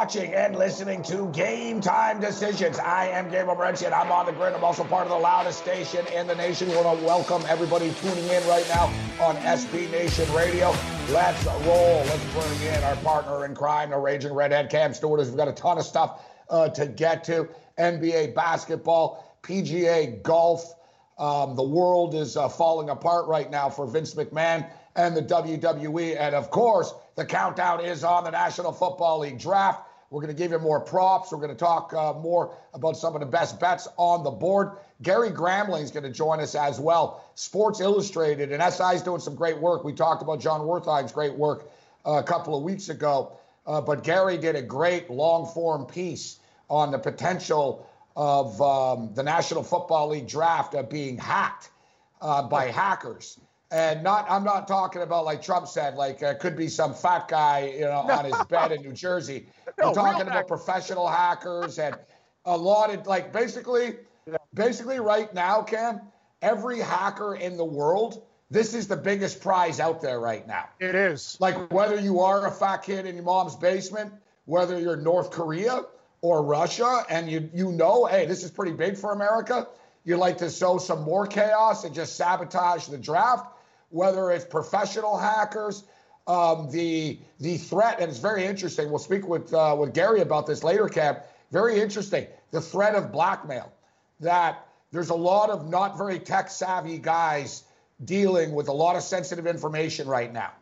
Watching and listening to Game Time Decisions. I am Gabriel Morency, and I'm on the grid. I'm also part of the loudest station in the nation. We want to welcome everybody tuning in right now on SB Nation Radio. Let's roll. Let's bring in our partner in crime, the Raging Redhead, Cam Stewart. We've got a ton of stuff uh, to get to. NBA basketball, PGA golf. Um, the world is uh, falling apart right now for Vince McMahon and the WWE. And of course, the countdown is on the National Football League draft. We're going to give you more props. We're going to talk uh, more about some of the best bets on the board. Gary Gramling is going to join us as well. Sports Illustrated and SI is doing some great work. We talked about Jon Wertheim's great work uh, a couple of weeks ago, uh, but Gary did a great long form piece on the potential of um, the National Football League draft being hacked uh, by hackers and not I'm not talking about like Trump said, like uh, could be some fat guy, you know, on his bed in New Jersey. No, I'm talking about professional hackers and a lot of like basically, basically right now, Cam, every hacker in the world, this is the biggest prize out there right now. It is. Like whether you are a fat kid in your mom's basement, whether you're North Korea or Russia, and you you know, hey, this is pretty big for America. You like to sow some more chaos and just sabotage the draft whether it's professional hackers, um, the the threat, and it's very interesting. We'll speak with uh, with Gary about this later, Cap. Very interesting. The threat of blackmail. That there's a lot of not very tech savvy guys dealing with a lot of sensitive information right now,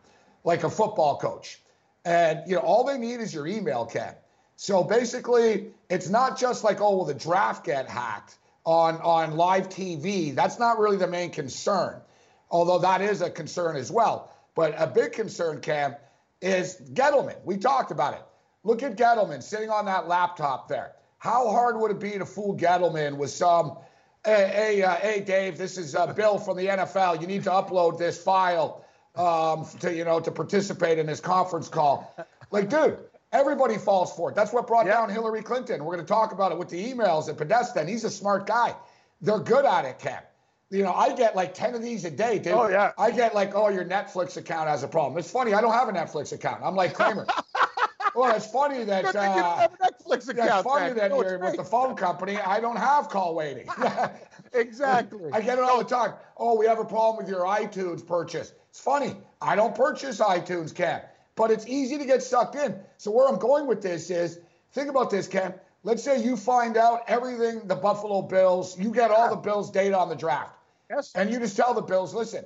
like a football coach. And you know, all they need is your email, Ken. So basically, it's not just like, oh, well, the draft get hacked on on live TV. That's not really the main concern although that is a concern as well. But a big concern, Cam, is Gettleman. We talked about it. Look at Gettleman sitting on that laptop there. How hard would it be to fool Gettleman with some, hey, hey, uh, hey Dave, this is uh, Bill from the NFL. You need to upload this file um, to, you know, to participate in this conference call. Like, dude, everybody falls for it. That's what brought yep. down Hillary Clinton. We're going to talk about it with the emails at Podesta. He's a smart guy. They're good at it, Cam you know, I get like 10 of these a day, dude. Oh, yeah. I get like, oh, your Netflix account has a problem. It's funny. I don't have a Netflix account. I'm like Kramer. well, it's funny that uh, you have a Netflix account. It's funny that no, you're with the phone company. I don't have call waiting. exactly. I get it all the time. Oh, we have a problem with your iTunes purchase. It's funny. I don't purchase iTunes, Cam, but it's easy to get sucked in. So where I'm going with this is, think about this, Cam. Let's say you find out everything the Buffalo Bills, you get all the Bills data on the draft. Yes. And you just tell the Bills, listen,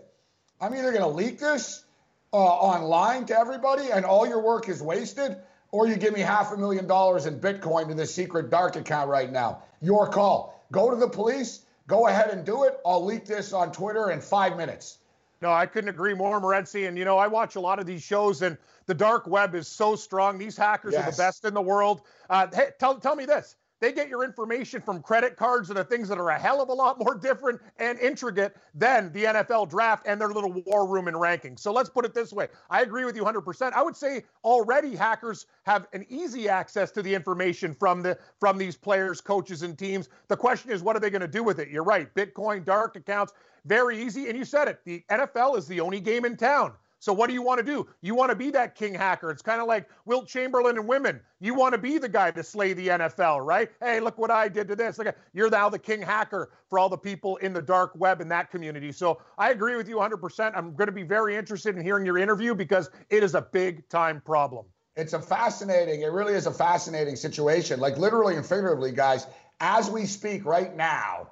I'm either going to leak this uh, online to everybody and all your work is wasted, or you give me half a million dollars in Bitcoin to this secret dark account right now. Your call. Go to the police. Go ahead and do it. I'll leak this on Twitter in five minutes. No, I couldn't agree more, Morency. And, you know, I watch a lot of these shows, and the dark web is so strong. These hackers yes. are the best in the world. Uh, hey, tell, tell me this they get your information from credit cards and the things that are a hell of a lot more different and intricate than the NFL draft and their little war room and ranking. So let's put it this way. I agree with you 100%. I would say already hackers have an easy access to the information from the from these players, coaches and teams. The question is what are they going to do with it? You're right. Bitcoin dark accounts very easy and you said it. The NFL is the only game in town. So what do you want to do? You want to be that king hacker. It's kind of like Wilt Chamberlain and women. You want to be the guy to slay the NFL, right? Hey, look what I did to this. Look, you're now the king hacker for all the people in the dark web in that community. So I agree with you 100%. I'm going to be very interested in hearing your interview because it is a big time problem. It's a fascinating, it really is a fascinating situation. Like literally and figuratively, guys, as we speak right now,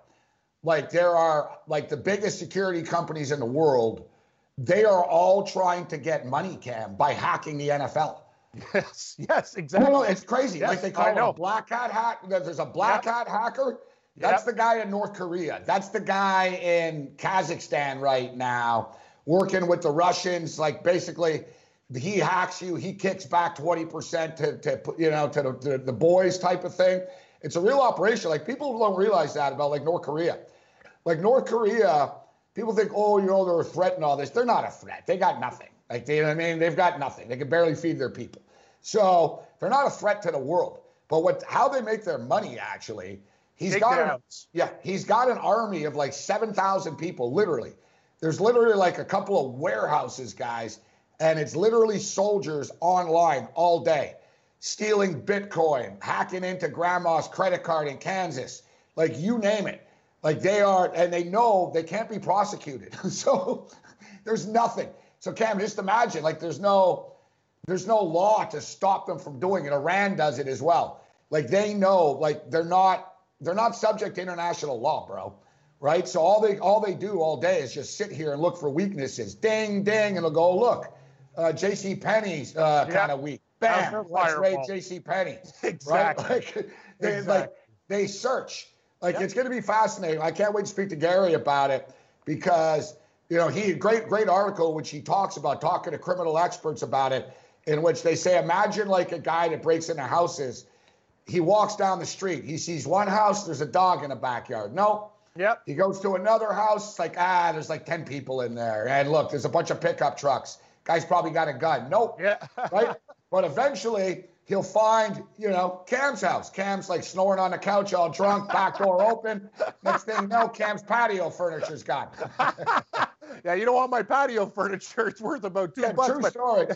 like there are like the biggest security companies in the world they are all trying to get money, Cam, by hacking the NFL. Yes, yes, exactly. No, no, it's crazy. Yes, like they call it a black hat hack. There's a black yep. hat hacker. That's yep. the guy in North Korea. That's the guy in Kazakhstan right now, working with the Russians. Like basically, he hacks you, he kicks back 20% to, to you know, to the, to the boys type of thing. It's a real operation. Like people don't realize that about like North Korea. Like North Korea people think, oh, you know, they're a threat and all this. They're not a threat. They got nothing. Like, you know what I mean? They've got nothing. They can barely feed their people. So they're not a threat to the world. But what how they make their money actually, he's got an, yeah, he's got an army of like 7,000 people literally. There's literally like a couple of warehouses, guys, and it's literally soldiers online all day stealing Bitcoin, hacking into grandma's credit card in Kansas, like you name it. Like they are, and they know they can't be prosecuted. so there's nothing. So Cam, just imagine, like there's no, there's no law to stop them from doing it. Iran does it as well. Like they know, like they're not, they're not subject to international law, bro. Right. So all they, all they do all day is just sit here and look for weaknesses. Ding, ding, and they'll go, look, uh, J.C. Penney's uh, kind of weak. Bam, let's raid J.C. Penney. Exactly. Right? Like, they, exactly. like they search. Like yep. it's going to be fascinating. I can't wait to speak to Gary about it because you know he great great article which he talks about talking to criminal experts about it in which they say imagine like a guy that breaks into houses. He walks down the street. He sees one house. There's a dog in the backyard. No. Yep. He goes to another house. It's like ah, there's like ten people in there, and look, there's a bunch of pickup trucks. Guy's probably got a gun. Nope. Yeah. right. But eventually he'll find, you know, Cam's house. Cam's like snoring on the couch, all drunk, back door open. Next thing you know, Cam's patio furniture's gone. yeah, you don't want my patio furniture. It's worth about two yeah, bucks. True but... story.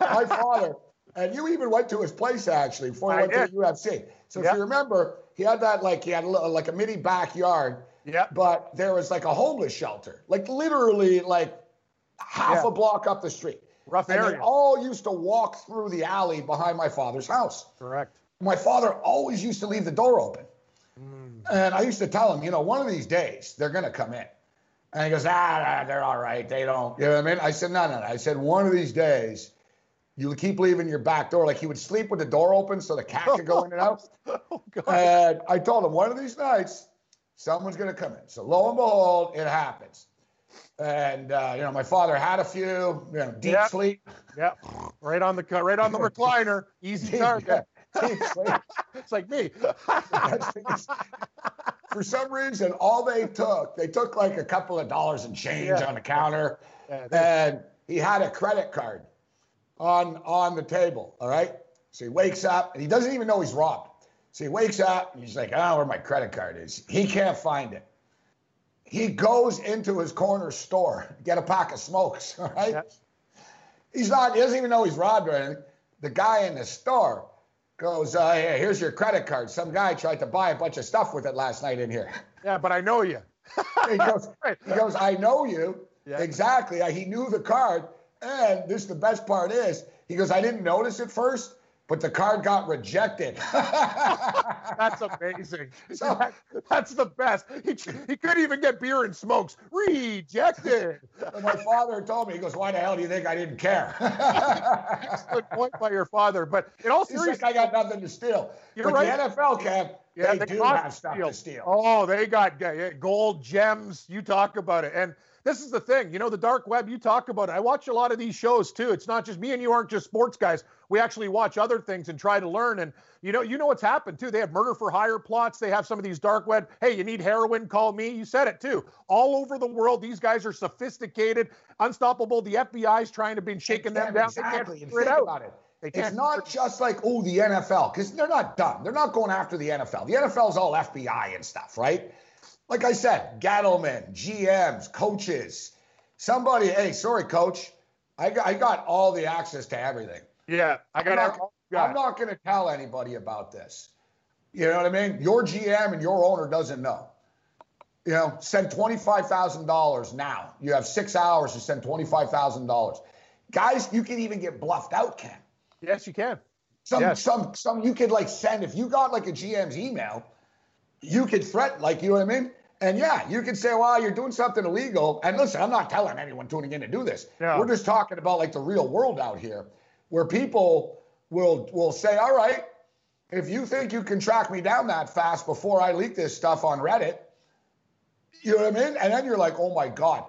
My father, and you even went to his place actually before you I went did. to the UFC. So yep. if you remember, he had that like he had a little, like a mini backyard. Yeah. But there was like a homeless shelter, like literally like half a block up the street. Rough and area. They all used to walk through the alley behind my father's house. Correct. My father always used to leave the door open. Mm. And I used to tell him, you know, one of these days they're going to come in. And he goes, ah, they're all right. They don't, you know what I mean? I said, no, no, no. I said, one of these days you keep leaving your back door. Like he would sleep with the door open so the cat could go in and out. oh, and I told him, one of these nights, someone's going to come in. So lo and behold, it happens. And uh, you know, my father had a few, you know, deep yep. sleep. Yep. Right on the right on the recliner, easy target. deep sleep. it's like me. For some reason, all they took, they took like a couple of dollars and change yeah. on the counter, yeah, and he had a credit card on on the table. All right. So he wakes up and he doesn't even know he's robbed. So he wakes up and he's like, "I oh, where my credit card is." He can't find it he goes into his corner store get a pack of smokes, all right? He's not, he doesn't even know he's robbed or anything. The guy in the store goes, uh, hey, here's your credit card. Some guy tried to buy a bunch of stuff with it last night in here. Yeah, but I know you. he, goes, he goes, I know you. Yeah. Exactly. He knew the card. And this the best part is, he goes, I didn't notice it first but the card got rejected. that's amazing. So, that, that's the best. He, he couldn't even get beer and smokes. Rejected. my father told me, he goes, Why the hell do you think I didn't care? Excellent point by your father. But in all seriousness, I got nothing to steal. You're but right. the NFL cap, yeah, they, they do have stuff steal. to steal. Oh, they got gold, gems. You talk about it. And this is the thing, you know, the dark web, you talk about it. I watch a lot of these shows too. It's not just me and you aren't just sports guys. We actually watch other things and try to learn. And you know, you know what's happened too. They have murder for hire plots. They have some of these dark web. Hey, you need heroin? Call me. You said it too. All over the world, these guys are sophisticated, unstoppable. The FBI's trying to be shaking them down. Exactly. They can't out. About it. It's not just like, oh, the NFL, because they're not dumb. They're not going after the NFL. The NFL is all FBI and stuff, right? Like I said, Gettleman, GMs, coaches, somebody, hey, sorry, coach, I got, I got all the access to everything. Yeah, I got. I'm not, I'm not going to tell anybody about this. You know what I mean? Your GM and your owner doesn't know. You know, send twenty-five thousand dollars now. You have six hours to send twenty-five thousand dollars. Guys, you can even get bluffed out, Ken. Yes, you can. Some, yes. some, some. You could like send if you got like a GM's email you could threaten, like, you know what I mean? And yeah, you could say, well, you're doing something illegal. And listen, I'm not telling anyone tuning in to do this. Yeah. We're just talking about like the real world out here where people will will say, all right, if you think you can track me down that fast before I leak this stuff on Reddit, you know what I mean? And then you're like, oh my God,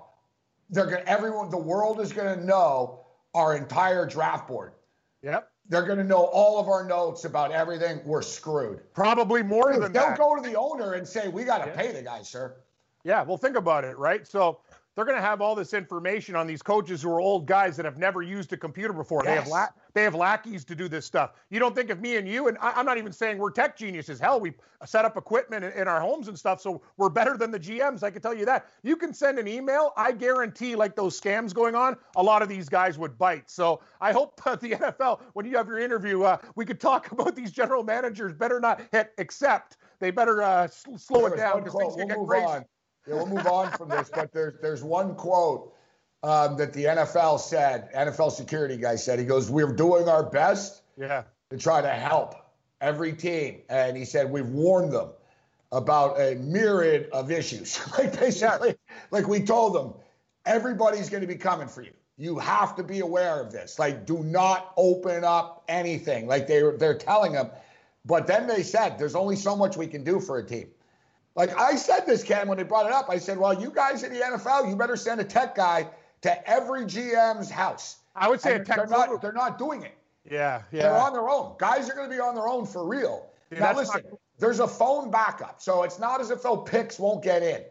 they're gonna everyone, the world is gonna know our entire draft board. Yep. They're going to know all of our notes about everything. We're screwed. Probably more than They'll that. go to the owner and say, "We got to yeah. pay the guy, sir." Yeah, well, think about it, right? So they're going to have all this information on these coaches who are old guys that have never used a computer before. Yes. They have la- they have lackeys to do this stuff. You don't think of me and you, and I, am not even saying we're tech geniuses. Hell, we set up equipment in, in, our homes and stuff, so we're better than the GMs. I can tell you that. You can send an email. I guarantee, like those scams going on, a lot of these guys would bite. So I hope uh, the NFL, when you have your interview, uh, we could talk about these general managers. Better not hit accept. They better uh, slow it down because things we'll get crazy. On. Yeah, we'll move on from this, but there's there's one quote um, that the NFL said, NFL security guy said, he goes, "We're doing our best, yeah, to try to help every team," and he said, "We've warned them about a myriad of issues, like basically, like we told them, everybody's going to be coming for you." You have to be aware of this. Like, do not open up anything. Like they they're telling them, but then they said there's only so much we can do for a team. Like I said this, Cam, when they brought it up, I said, well, you guys in the NFL, you better send a tech guy to every GM's house. I would say they're not, they're not doing it. Yeah, yeah. They're on their own. Guys are going to be on their own for real. Now, listen, not... there's a phone backup. So it's not as if those picks won't get in.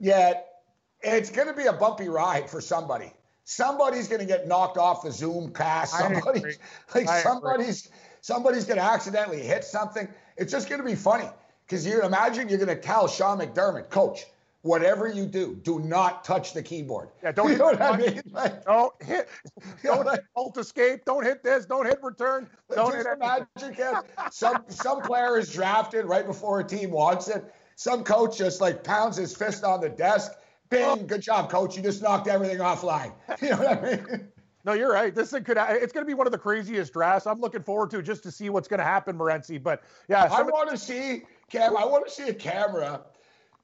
Yet it's going to be a bumpy ride for somebody. Somebody's going to get knocked off the Zoom cast. Somebody's like somebody's somebody's going to accidentally hit something. It's just going to be funny. Because you imagine you're going to tell Sean McDermott, coach, whatever you do, do not touch the keyboard. Yeah, don't you know what I mean? Like, don't hit, don't hit alt escape, don't hit this, don't hit return. Don't just hit imagine, some some player is drafted right before a team wants it. Some coach just like pounds his fist on the desk. Bing, good job, coach. You just knocked everything offline. You know what I mean? No, you're right. This thing could it's going to be one of the craziest drafts. I'm looking forward to just to see what's going to happen, Morency. But yeah, I want to see Cam, I want to see a camera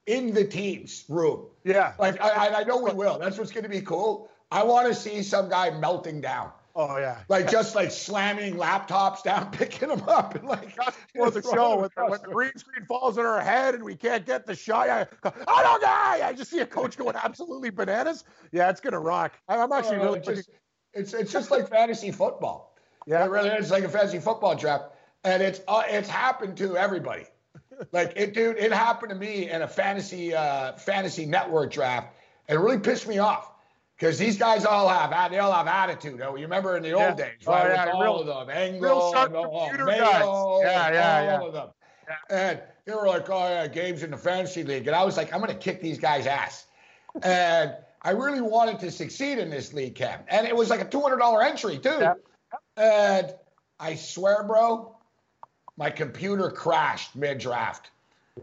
in the team's room. Yeah. Like I, I know we will. That's what's going to be cool. I want to see some guy melting down. Oh yeah. Like just like slamming laptops down, picking them up, and like for the show when, when the green screen falls on our head and we can't get the shot. I, I don't die. I just see a coach going absolutely bananas. Yeah, it's gonna rock. I'm actually uh, really. It's just, it's it's just like fantasy football. Yeah, it really is like a fantasy football draft, and it's uh, it's happened to everybody like it, dude, it happened to me in a fantasy uh, fantasy network draft, and it really pissed me off because these guys all have they all have attitude. Oh, you remember in the yeah. old days, oh, right? Oh, yeah, all real, of them, Engel, real sharp computer Mayo, guys. Yeah, yeah, yeah. All of them. And they were like, "Oh yeah, games in the fantasy league," and I was like, "I'm going to kick these guys' ass," and I really wanted to succeed in this league, Cam, and it was like a $200 entry too. Yeah. And I swear, bro, my computer crashed mid draft.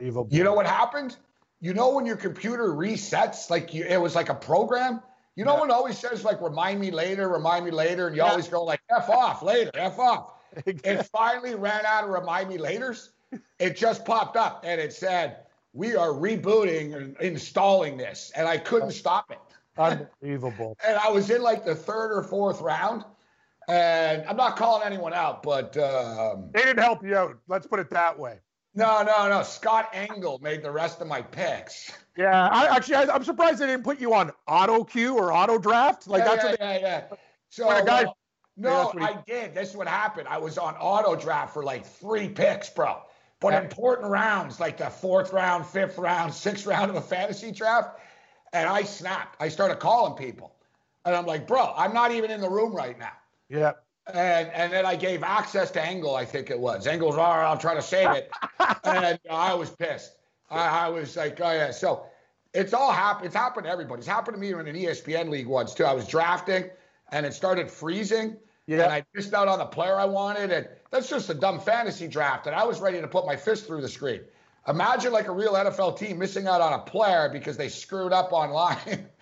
You know what happened? You know when your computer resets, like you, it was like a program. You know yeah. when it always says like "remind me later, remind me later," and you yeah. always go like "f off later, f off." Exactly. It finally ran out of remind me later's. It just popped up and it said, "We are rebooting and installing this," and I couldn't oh. stop it. Unbelievable. and I was in like the third or fourth round, and I'm not calling anyone out, but um, they didn't help you out. Let's put it that way. No, no, no. Scott Engel made the rest of my picks. Yeah, I actually I, am surprised they didn't put you on auto queue or auto draft. Like yeah, that's yeah, what they, yeah, yeah. So guy, uh, no, he, I did. This is what happened. I was on auto draft for like three picks, bro. But yeah. important rounds, like the fourth round, fifth round, sixth round of a fantasy draft, and I snapped. I started calling people, and I'm like, bro, I'm not even in the room right now. Yeah. And and then I gave access to Engel, I think it was. Engel's, all right, I'll try to save it. and I was pissed. I, I, was like, oh yeah. So it's all happened. It's happened to everybody. It's happened to me in an ESPN league once too. I was drafting and it started freezing. Yeah. And I missed out on the player I wanted. And that's just a dumb fantasy draft. And I was ready to put my fist through the screen. Imagine like a real NFL team missing out on a player because they screwed up online.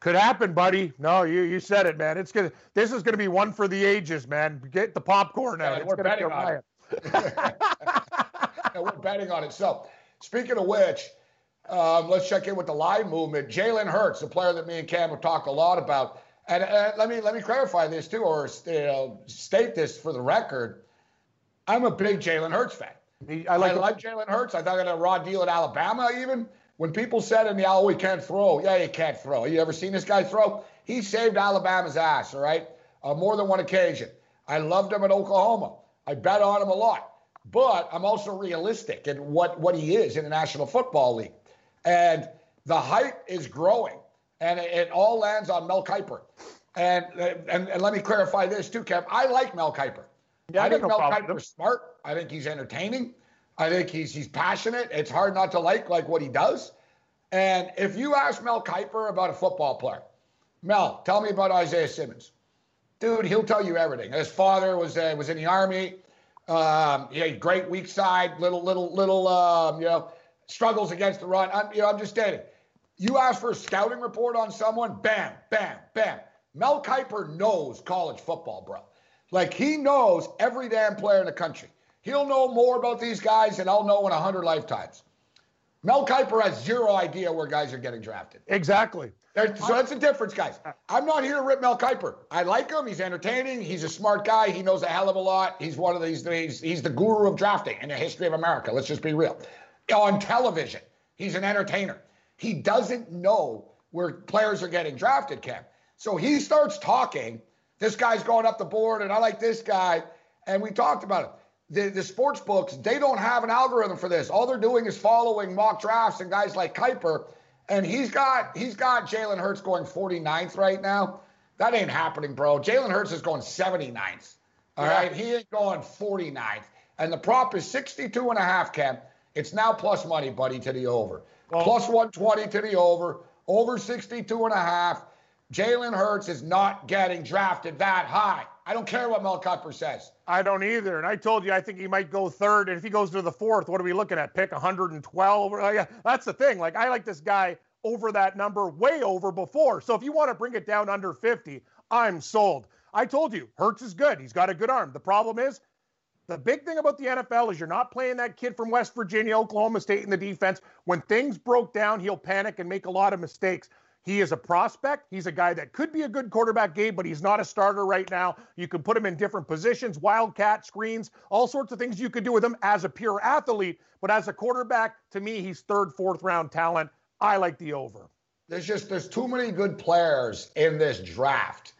Could happen, buddy. No, you you said it, man. It's gonna. This is gonna be one for the ages, man. Get the popcorn out. Yeah, we're betting on it. yeah, we're betting on it. So, speaking of which, um, let's check in with the live movement. Jalen Hurts, the player that me and Cam have talked a lot about, and uh, let me let me clarify this too, or you know, state this for the record. I'm a big Jalen Hurts fan. I like, I like Jalen Hurts. I thought he had a raw deal at Alabama, even. When people said in the oh, he can't throw, yeah, he can't throw. Have you ever seen this guy throw? He saved Alabama's ass, all right, on more than one occasion. I loved him at Oklahoma. I bet on him a lot. But I'm also realistic in what, what he is in the National Football League. And the hype is growing and it, it all lands on Mel Kiper. And, and and let me clarify this too, Kev. I like Mel Kiper. Yeah, I, I think no Mel Kiper's smart. I think he's entertaining. I think he's he's passionate. It's hard not to like like what he does. And if you ask Mel Kiper about a football player, Mel, tell me about Isaiah Simmons. Dude, he'll tell you everything. His father was uh, was in the army. Um, he had great weak side, little little little um, you know struggles against the run. I'm, you know, I'm just stating. You ask for a scouting report on someone, bam, bam, bam. Mel Kiper knows college football, bro. Like he knows every damn player in the country. He'll know more about these guys than I'll know in a hundred lifetimes. Mel Kiper has zero idea where guys are getting drafted. Exactly. so that's the difference, guys. I'm not here to rip Mel Kiper. I like him. He's entertaining. He's a smart guy. He knows a hell of a lot. He's one of these. He's, he's the guru of drafting in the history of America. Let's just be real. On television, he's an entertainer. He doesn't know where players are getting drafted, Cam. So he starts talking. This guy's going up the board, and I like this guy. And we talked about it. The, the sports books, they don't have an algorithm for this. All they're doing is following mock drafts and guys like Kiper. And he's got he's got Jalen Hurts going 49th right now. That ain't happening, bro. Jalen Hurts is going 79th. All yeah. right, He ain't going 49th. And the prop is 62 and a half, Cam. It's now plus money, buddy, to the over. Plus 120 to the over. Over 62 and a half. Jalen Hurts is not getting drafted that high. I don't care what Mel Kiper says. I don't either. And I told you I think he might go third. And if he goes to the fourth, what are we looking at? Pick 112. That's the thing. Like I like this guy over that number, way over before. So if you want to bring it down under 50, I'm sold. I told you, Hurts is good. He's got a good arm. The problem is, the big thing about the NFL is you're not playing that kid from West Virginia, Oklahoma State in the defense. When things broke down, he'll panic and make a lot of mistakes. He is a prospect. He's a guy that could be a good quarterback, Gabe, but he's not a starter right now. You can put him in different positions, wildcat screens, all sorts of things you could do with him as a pure athlete. But as a quarterback, to me, he's third, fourth round talent. I like the over. There's just there's too many good players in this draft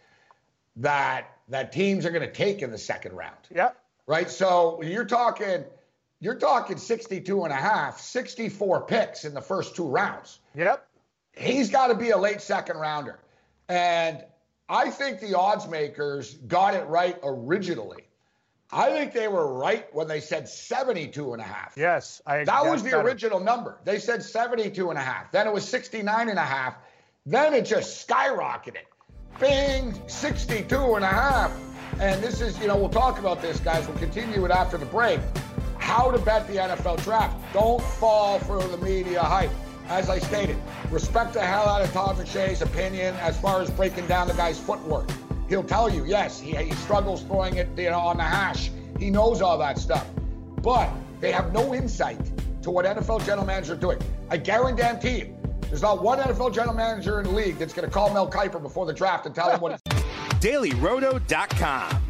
that that teams are going to take in the second round. Yeah. Right. So you're talking you're talking 62 and a half, 64 picks in the first two rounds. Yep he's got to be a late second rounder. And I think the odds makers got it right originally. I think they were right when they said 72 and a half. Yes, I That was the original number. They said 72 and a half. Then it was 69 and a half. Then it just skyrocketed. Bing, 62 and a half. And this is, you know, we'll talk about this, guys. We'll continue it after the break. How to bet the NFL draft. Don't fall for the media hype as I stated, respect the hell out of Todd McShay's opinion as far as breaking down the guy's footwork. He'll tell you, yes, he, he struggles throwing it you know, on the hash. He knows all that stuff. But they have no insight to what NFL general managers are doing. I guarantee you, there's not one NFL general manager in the league that's going to call Mel Kiper before the draft and tell him what he's DailyRoto.com.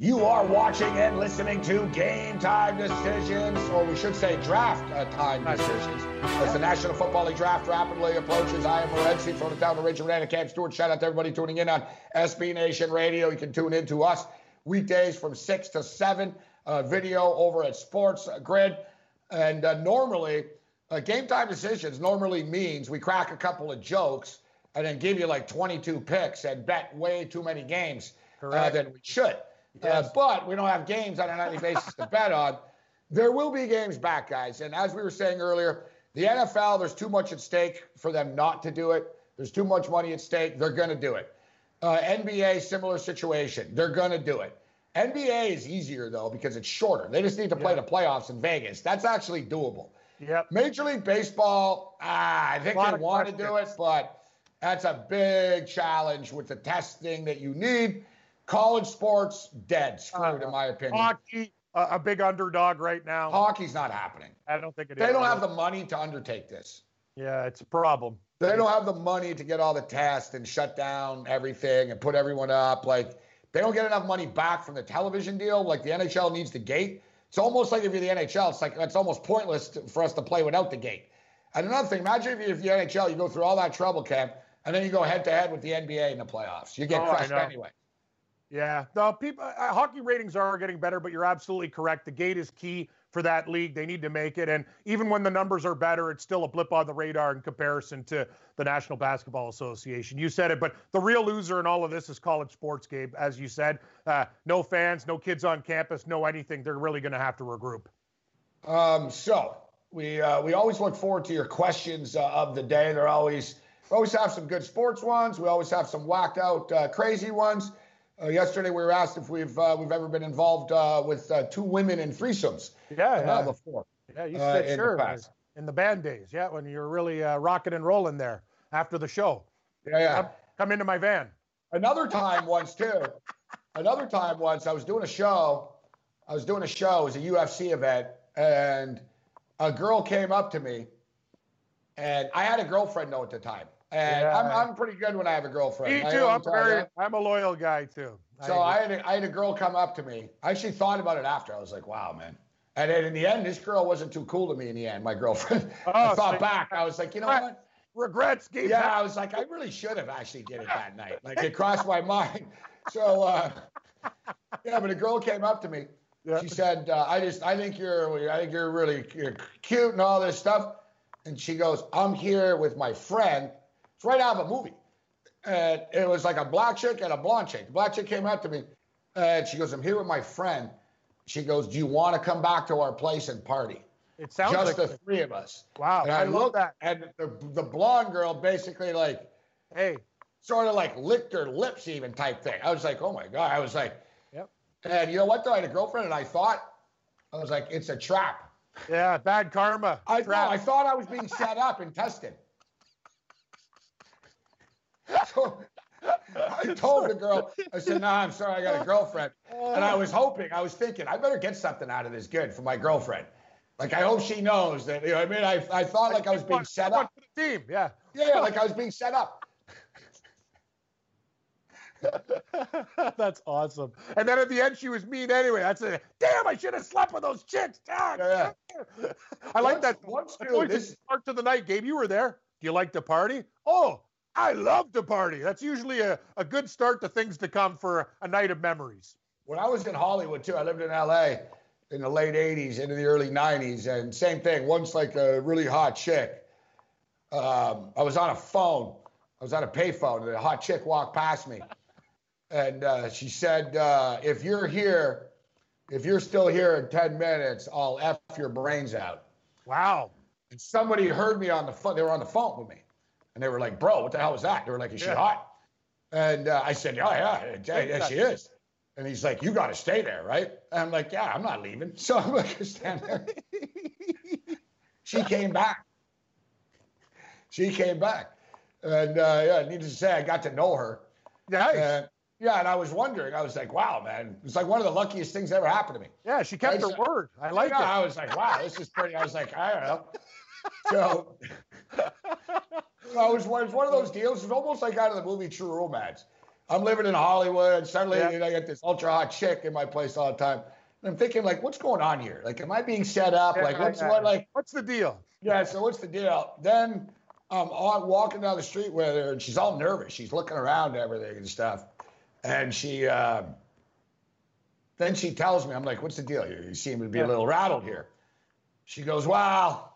You are watching and listening to Game Time Decisions, or we should say Draft uh, Time Decisions. As the National Football League Draft rapidly approaches, I am Morency, throwing it down to Rachel Rand and Cam Stewart. Shout out to everybody tuning in on SB Nation Radio. You can tune in to us weekdays from 6 to 7, uh, video over at Sports Grid. And uh, normally, uh, Game Time Decisions normally means we crack a couple of jokes and then give you like 22 picks and bet way too many games uh, than we should. Yes. Uh, but we don't have games on a nightly basis to bet on. There will be games back, guys. And as we were saying earlier, the NFL, there's too much at stake for them not to do it. There's too much money at stake. They're going to do it. Uh, NBA, similar situation. They're going to do it. NBA is easier, though, because it's shorter. They just need to play the playoffs in Vegas. That's actually doable. Yep. Major League Baseball, ah, I think they want to do it, but that's a big challenge with the testing that you need. College sports dead, screwed uh, in my opinion. Hockey, uh, a big underdog right now. Hockey's not happening. I don't think it they is. don't have the money to undertake this. Yeah, it's a problem. They don't have the money to get all the tests and shut down everything and put everyone up. Like they don't get enough money back from the television deal. Like the NHL needs the gate. It's almost like if you're the NHL, it's like it's almost pointless to, for us to play without the gate. And another thing, imagine if you're the NHL, you go through all that trouble, camp, and then you go head to head with the NBA in the playoffs. You get oh, crushed anyway. Yeah, the people uh, hockey ratings are getting better, but you're absolutely correct. The gate is key for that league. They need to make it. And even when the numbers are better, it's still a blip on the radar in comparison to the National Basketball Association. You said it, but the real loser in all of this is college sports, Gabe. As you said, uh, no fans, no kids on campus, no anything. They're really going to have to regroup. Um, so we uh, we always look forward to your questions uh, of the day. They're always we always have some good sports ones. We always have some whacked out uh, crazy ones. Uh, yesterday, we were asked if we've uh, we've ever been involved uh, with uh, two women in threesomes. Yeah, uh, yeah. before. Yeah, you said in sure. The in the band days, yeah, when you were really uh, rocking and rolling there after the show. Yeah, yeah. Come, come into my van. Another time once too. Another time once I was doing a show. I was doing a show. It was a UFC event, and a girl came up to me, and I had a girlfriend though at the time. And yeah. I'm, I'm pretty good when I have a girlfriend. Me too. I'm very, I'm a loyal guy too. So I, I had, a, I had a girl come up to me. I actually thought about it after. I was like, wow, man. And then in the end, this girl wasn't too cool to me in the end, my girlfriend. Oh, I thought so back. I was like, you know what? Regrets gave Yeah, I was like, I really should have actually did it that night. Like it crossed my mind. So uh, yeah, but a girl came up to me. Yeah. She said, uh, I just I think you're I think you're really you're cute and all this stuff. And she goes, I'm here with my friend it's right out of a movie. And it was like a black chick and a blonde chick. The black chick came up to me and she goes, I'm here with my friend. She goes, Do you want to come back to our place and party? It sounds just like the three of us. Wow. And I, I looked that. And the, the blonde girl basically like, hey, sort of like licked her lips even type thing. I was like, oh my God. I was like, yep. And you know what though? I had a girlfriend and I thought, I was like, it's a trap. Yeah, bad karma. I, no, I thought I was being set up and tested. So I told the girl, I said, "No, nah, I'm sorry, I got a girlfriend." And I was hoping, I was thinking, I better get something out of this good for my girlfriend. Like I hope she knows that. You know, what I mean, I I thought like I was being set up. For the team, yeah. Yeah, like I was being set up. That's awesome. And then at the end, she was mean anyway. That's it. Damn, I should have slept with those chicks. Damn. Yeah. I like that. Once, dude, this start to the night, Gabe. You were there. Do you like to party? Oh, I love to party. That's usually a, a good start to things to come for a night of memories. When I was in Hollywood too, I lived in LA in the late 80s into the early 90s. And same thing, once like a really hot chick. Um, I was on a phone. I was on a payphone, and a hot chick walked past me. And uh, she said, uh, If you're here, if you're still here in 10 minutes, I'll F your brains out. Wow. And somebody heard me on the phone. They were on the phone with me. And they were like, bro, what the hell was that? They were like, is yeah. she hot? And uh, I said, oh, yeah, yeah, yeah, she is. And he's like, you got to stay there, right? And I'm like, yeah, I'm not leaving. So I'm like, stand there. she came back. She came back. And uh, yeah, needless to say, I got to know her. Nice. And, yeah, and I was wondering, I was like, wow, man, it's like one of the luckiest things that ever happened to me. Yeah, she kept her word. I like yeah, it. I was like, wow, this is pretty. I was like, I don't know. So know, it was, it was one of those deals. It's almost like out of the movie True Romance. I'm living in Hollywood, and suddenly yeah. you know, I get this ultra hot chick in my place all the time. And I'm thinking, like, what's going on here? Like, am I being set up? Yeah, like, what's yeah. what? Like, what's the deal? Yeah. So what's the deal? Then I'm walking down the street with her, and she's all nervous. She's looking around and everything and stuff. And she, uh, then she tells me, I'm like, what's the deal? You seem to be a little rattled here. She goes, well,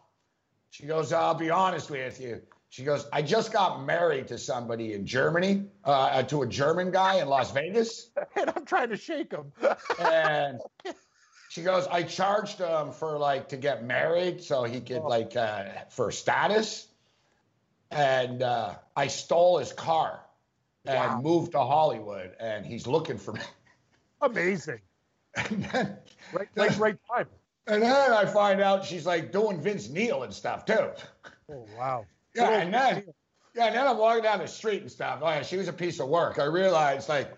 she goes, I'll be honest with you. She goes, I just got married to somebody in Germany, uh, to a German guy in Las Vegas. and I'm trying to shake him. and she goes, I charged him for like to get married so he could oh. like uh, for status. And uh, I stole his car and wow. moved to Hollywood and he's looking for me. Amazing. Then, right, like right time. And then I find out she's like doing Vince Neil and stuff too. Oh wow. Yeah, and then yeah, and then I'm walking down the street and stuff. Oh yeah, she was a piece of work. I realized like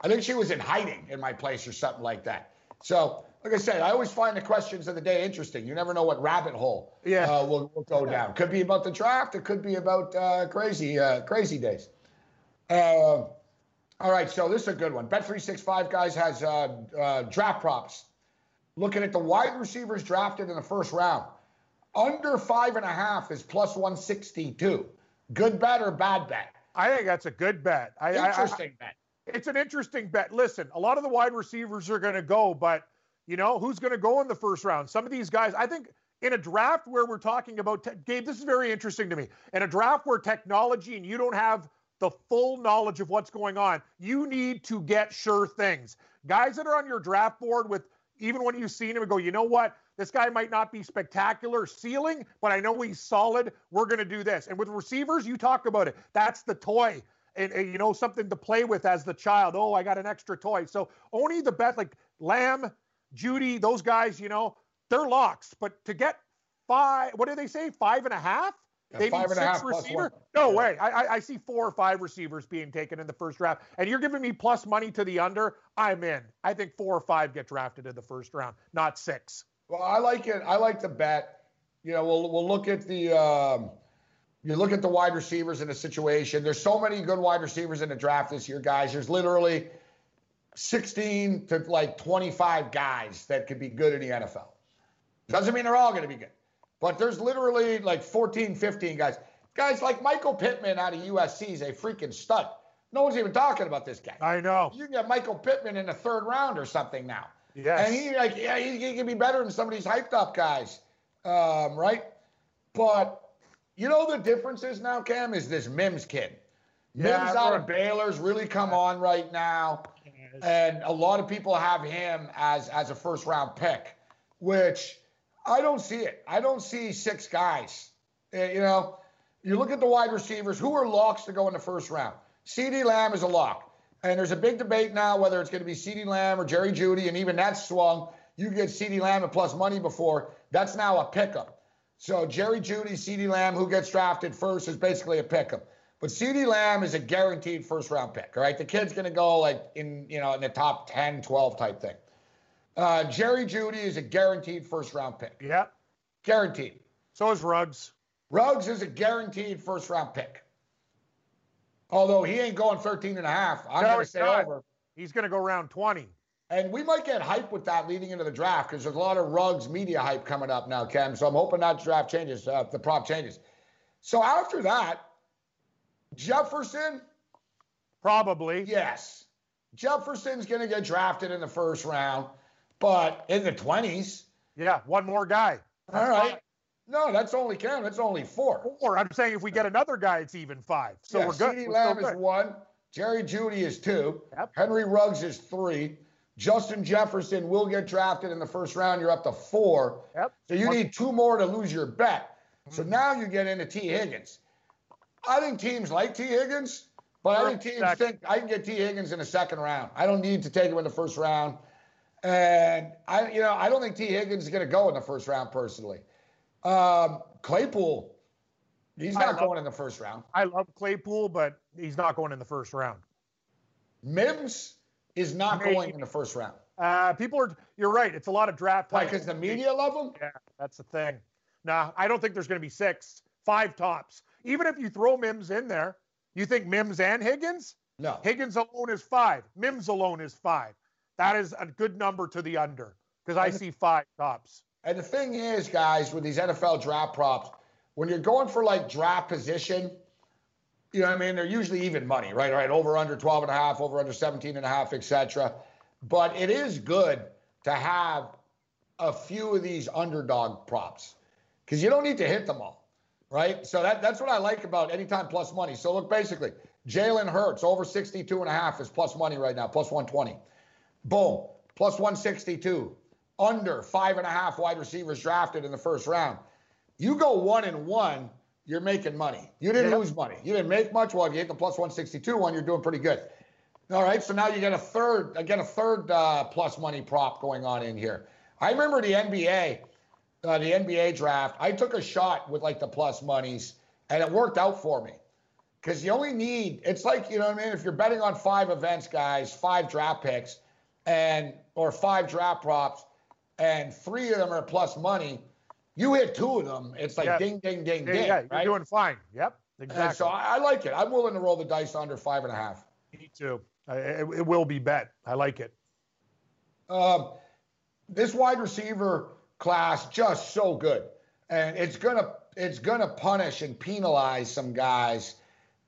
I think she was in hiding in my place or something like that. So, like I said, I always find the questions of the day interesting. You never know what rabbit hole yeah. uh, will, will go down. Could be about the draft. It could be about uh, crazy, uh, crazy days. Uh, all right, so this is a good one. Bet365 guys has uh, uh, draft props. Looking at the wide receivers drafted in the first round, under five and a half is plus 162. Good bet or bad bet? I think that's a good bet. I, interesting I, bet. It's an interesting bet. Listen, a lot of the wide receivers are going to go, but you know who's going to go in the first round? Some of these guys, I think. In a draft where we're talking about, te- Gabe, this is very interesting to me. In a draft where technology and you don't have the full knowledge of what's going on. You need to get sure things. Guys that are on your draft board with even when you've seen him and go, you know what? This guy might not be spectacular ceiling, but I know he's solid. We're going to do this. And with receivers, you talk about it. That's the toy. And, and, you know, something to play with as the child. Oh, I got an extra toy. So only the best, like Lamb, Jeudy, those guys, you know, they're locks. But to get five, what do they say? Five and a half? They need and a half six receiver. No way. I, I I see four or five receivers being taken in the first draft, and you're giving me plus money to the under. I'm in. I think four or five get drafted in the first round, not six. Well, I like it. I like the bet. You know, we'll we'll look at the um, you look at the wide receivers in the situation. There's so many good wide receivers in the draft this year, guys. There's literally 16 to like 25 guys that could be good in the NFL. Doesn't mean they're all going to be good, but there's literally like 14, 15 guys. Guys like Michael Pittman out of USC is a freaking stud. No one's even talking about this guy. I know. You can get Michael Pittman in the third round or something now. Yes. And he like yeah, he, he can be better than some of these hyped up guys, um, right? But you know the difference is now, Cam, is this Mims kid. Yeah, Mims out of Baylor's really come on right now, and a lot of people have him as as a first round pick, which I don't see it. I don't see six guys. Uh, You know, you look at the wide receivers. Who are locks to go in the first round? CeeDee Lamb is a lock. And there's a big debate now whether it's going to be CeeDee Lamb or Jerry Jeudy, and even that's swung. You get CeeDee Lamb at plus money before. That's now a pickup. So Jerry Jeudy, CeeDee Lamb, who gets drafted first, is basically a pickup. But CeeDee Lamb is a guaranteed first round pick. All right, the kid's going to go like in you know in the top 10, 12 type thing. Uh, Jerry Jeudy is a guaranteed first round pick. Yeah. Guaranteed. So is Ruggs. Ruggs is a guaranteed first round pick. Although he ain't going 13 and a half. I'm No, going to say not. over. He's going to go round 20. And we might get hype with that leading into the draft because there's a lot of Ruggs media hype coming up now, Ken. So I'm hoping that draft changes, uh, the prop changes. So after that, Jefferson, Probably. yes. Jefferson's going to get drafted in the first round, but in the 20s. Yeah. One more guy. All right. No, that's only Ken. That's only four. Or I'm saying if we get another guy, it's even five. So yeah, we're good. CeeDee Lamb is one. Jerry Jeudy is two. Yep. Henry Ruggs is three. Justin Jefferson will get drafted in the first round. You're up to four. Yep. So you One- need two more to lose your bet. So Mm-hmm. now you get into Tee Higgins. I think teams like Tee Higgins, but I think teams think I can get Tee Higgins in the second round. I don't need to take him in the first round. And I, you know, I don't think Tee Higgins is going to go in the first round personally. Um, Claypool, he's not love- going in the first round. I love Claypool, but he's not going in the first round. Mims is not Maybe. going in the first round. Uh, people are. You're right. It's a lot of draft. Why? Because the media love them. Yeah, that's the thing. Nah, I don't think there's going to be six, five tops. Even if you throw Mims in there, you think Mims and Higgins? No. Higgins alone is five. Mims alone is five. That is a good number to the under because I see five tops. And the thing is, guys, with these NFL draft props, when you're going for like draft position, you know what I mean? They're usually even money, right? All right, over under 12 and a half, over under 17 and a half, etc. But it is good to have a few of these underdog props because you don't need to hit them all, right? So that, that's what I like about anytime plus money. So look, basically, Jalen Hurts over 62 and a half is plus money right now, plus 120. Boom, plus 162. Under five and a half wide receivers drafted in the first round. You go one and one, you're making money. You didn't Yeah. lose money. You didn't make much. Well, if you hit the plus 162 one, you're doing pretty good. All right, so now you get a third, again, a third uh, plus money prop going on in here. I remember the NBA, uh, the NBA draft. I took a shot with like the plus monies, and it worked out for me. Because you only need, it's like, you know what I mean? If you're betting on five events, guys, five draft picks, and or five draft props, and three of them are plus money, you hit two of them, it's like ding, ding, ding, ding. Yeah, you're doing fine. Yep, exactly. And so I, I, like it. I'm willing to roll the dice under five and a half. Me too. it, it, will be bet. I like it. Um, this wide receiver class just so good, and it's gonna it's gonna punish and penalize some guys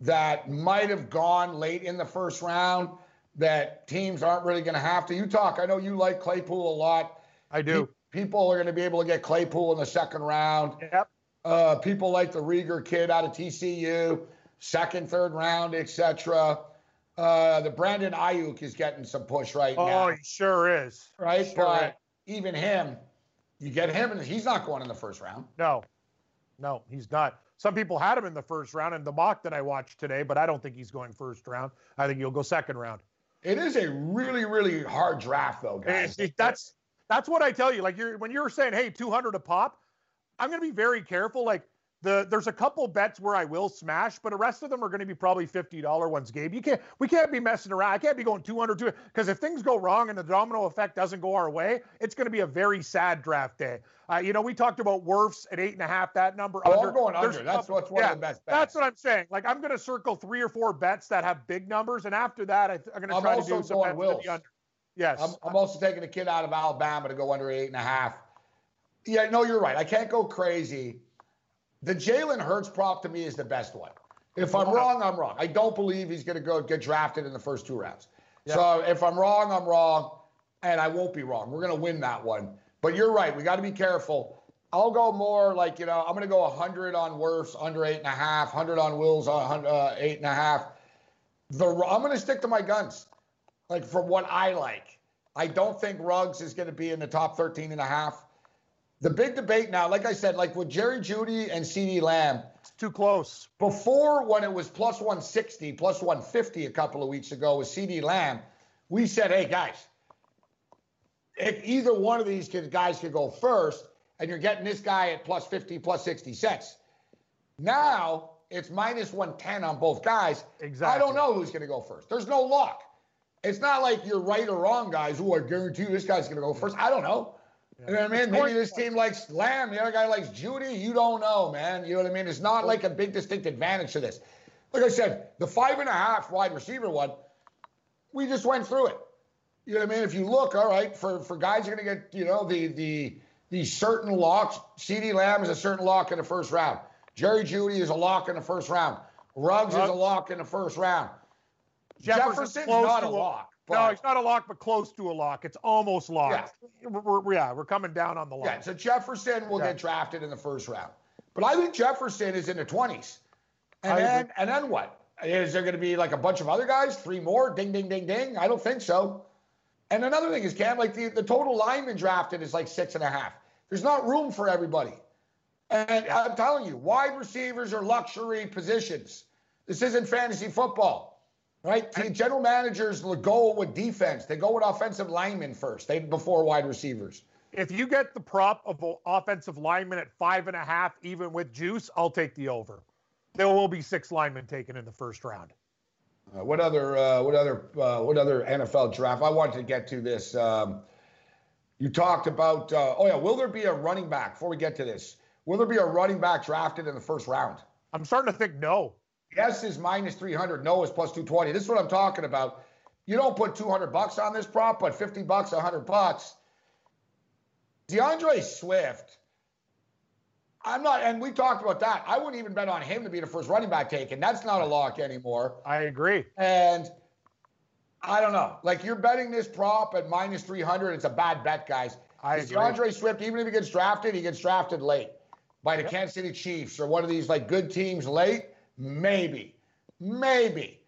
that might have gone late in the first round that teams aren't really going to have to. You talk. I know you like Claypool a lot. I do. People are going to be able to get Claypool in the second round. Yep. Uh, people like the Reagor kid out of TCU, second, third round, etc. Uh, the Brandon Aiyuk is getting some push right oh, now. Oh, he sure is. Right, sure but is. even him, you get him, and he's not going in the first round. No, no, he's not. Some people had him in the first round in the mock that I watched today, but I don't think he's going first round. I think he'll go second round. It is a really, really hard draft, though, guys. that's that's what I tell you. Like you're when you're saying, "Hey, 200 a pop," I'm going to be very careful. Like the there's a couple bets where I will smash, but the rest of them are going to be probably fifty dollar ones. Gabe, you can't we can't be messing around. I can't be going two hundred two because if things go wrong and the domino effect doesn't go our way, it's going to be a very sad draft day. Uh, you know, we talked about Wirfs at eight and a half. That number. Oh, under. I'm going under. that's what's one yeah, of the best bets. That's what I'm saying. Like I'm going to circle three or four bets that have big numbers, and after that, I am going to try to do some bets Wills. under. Yes, I'm, I'm also taking a kid out of Alabama to go under eight and a half. Yeah, no, you're right. I can't go crazy the Jalen Hurts prop to me is the best one. If I'm wrong, I'm wrong. I don't believe he's going to go get drafted in the first two rounds. Yep. So if I'm wrong, I'm wrong, and I won't be wrong. We're going to win that one. But you're right. We got to be careful. I'll go more like you know. I'm going to go 100 on Wirfs under eight and a half, 100 on Wills on uh, eight and a half. The I'm going to stick to my guns, like for what I like. I don't think Ruggs is going to be in the top 13 and a half. The big debate now, like I said, like with Jerry Jeudy and CeeDee Lamb, it's too close. Before, when it was plus 160, plus 150 a couple of weeks ago with CeeDee Lamb, we said, hey, guys, if either one of these guys could go first, and you're getting this guy at plus 50, plus 60 cents. Now it's minus 110 on both guys. Exactly. I don't know who's going to go first. There's no luck. It's not like you're right or wrong, guys. Who I guarantee you this guy's going to go first. I don't know. You know what I mean? Maybe this team likes Lamb, the other guy likes Jeudy. You don't know, man. You know what I mean? It's not like a big distinct advantage to this. Like I said, the five and a half wide receiver one, we just went through it. You know what I mean? If you look, all right, for, for guys are going to get, you know, the the the certain locks. CeeDee Lamb is a certain lock in the first round. Jerry Jeudy is a lock in the first round. Ruggs, Ruggs. is a lock in the first round. Jefferson's, Jefferson's not a lock. No, it's not a lock, but close to a lock. It's almost locked. Yeah, we're, we're yeah, we're coming down on the lock. Yeah, so Jefferson will yeah. get drafted in the first round. But I think Jefferson is in the 20s. And then and then what? Is there going to be like a bunch of other guys? Three more? Ding, ding, ding, ding? I don't think so. And another thing is, Cam, like the, the total lineman drafted is like six and a half. There's not room for everybody. And. I'm telling you, wide receivers are luxury positions. This isn't fantasy football. Right? And general managers go with defense. They go with offensive linemen first, they before wide receivers. If you get the prop of offensive linemen at five and a half, even with juice, I'll take the over. There will be six linemen taken in the first round. Uh, what other uh, what other uh, what other NFL draft? I wanted to get to this. Um, you talked about uh, oh yeah, will there be a running back? Before we get to this, will there be a running back drafted in the first round? I'm starting to think no. Yes is minus 300. No is plus 220. This is what I'm talking about. You don't put 200 bucks on this prop, but 50 bucks, 100 bucks. D'Andre Swift, I'm not, and we talked about that. I wouldn't even bet on him to be the first running back taken. That's not a lock anymore. I agree. And I don't know. Like you're betting this prop at minus 300. It's a bad bet, guys. I agree. D'Andre Swift, even if he gets drafted, he gets drafted late by the yep. Kansas City Chiefs or one of these like good teams late. Maybe. Maybe.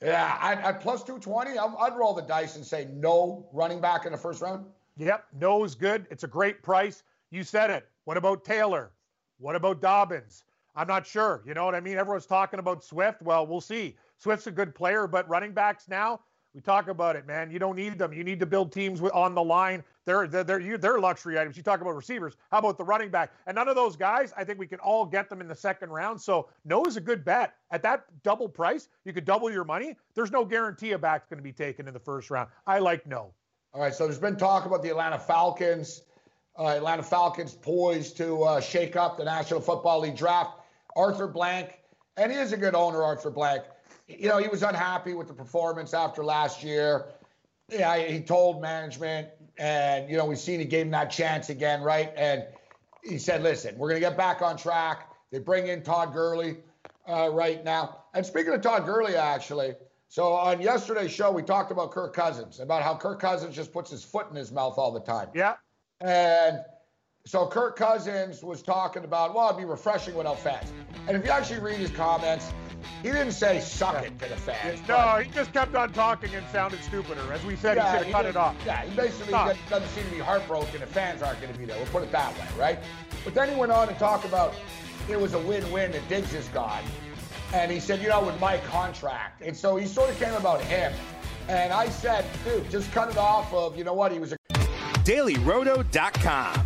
Yeah, at, at plus 220, i would roll the dice and say no running back in the first round. Yep, no is good. It's a great price. You said it. What about Taylor? What about Dobbins? I'm not sure. You know what I mean? Everyone's talking about Swift. Well, we'll see. Swift's a good player, but running backs now, we talk about it, man. You don't need them. You need to build teams with, on the line. They're they're they're, they're luxury items. You talk about receivers. How about the running back? And none of those guys, I think we can all get them in the second round. So no is a good bet at that double price. You could double your money. There's no guarantee a back's going to be taken in the first round. I like no. All right, so there's been talk about the Atlanta Falcons. Uh, Atlanta Falcons poised to uh, shake up the National Football League draft. Arthur Blank, and he is a good owner, Arthur Blank. You know, he was unhappy with the performance after last year. Yeah, he told management, and you know, we've seen he gave him that chance again, right? And he said, "Listen, we're going to get back on track." They bring in Todd Gurley uh, right now. And speaking of Todd Gurley, actually, so on yesterday's show, we talked about Kirk Cousins, about how Kirk Cousins just puts his foot in his mouth all the time. Yeah. And so Kirk Cousins was talking about, well, it'd be refreshing without fans. And if you actually read his comments, he didn't say suck it to the fans. No, he just kept on talking and sounded stupider. As we said, yeah, he should have cut it off. Yeah, he basically doesn't seem to be heartbroken if fans aren't going to be there. We'll put it that way, right? But then he went on to talk about it was a win-win that Diggs is gone. And he said, you know, with my contract. And so he sort of came about him. And I said, dude, just cut it off of, you know what, he was a dailyroto.com.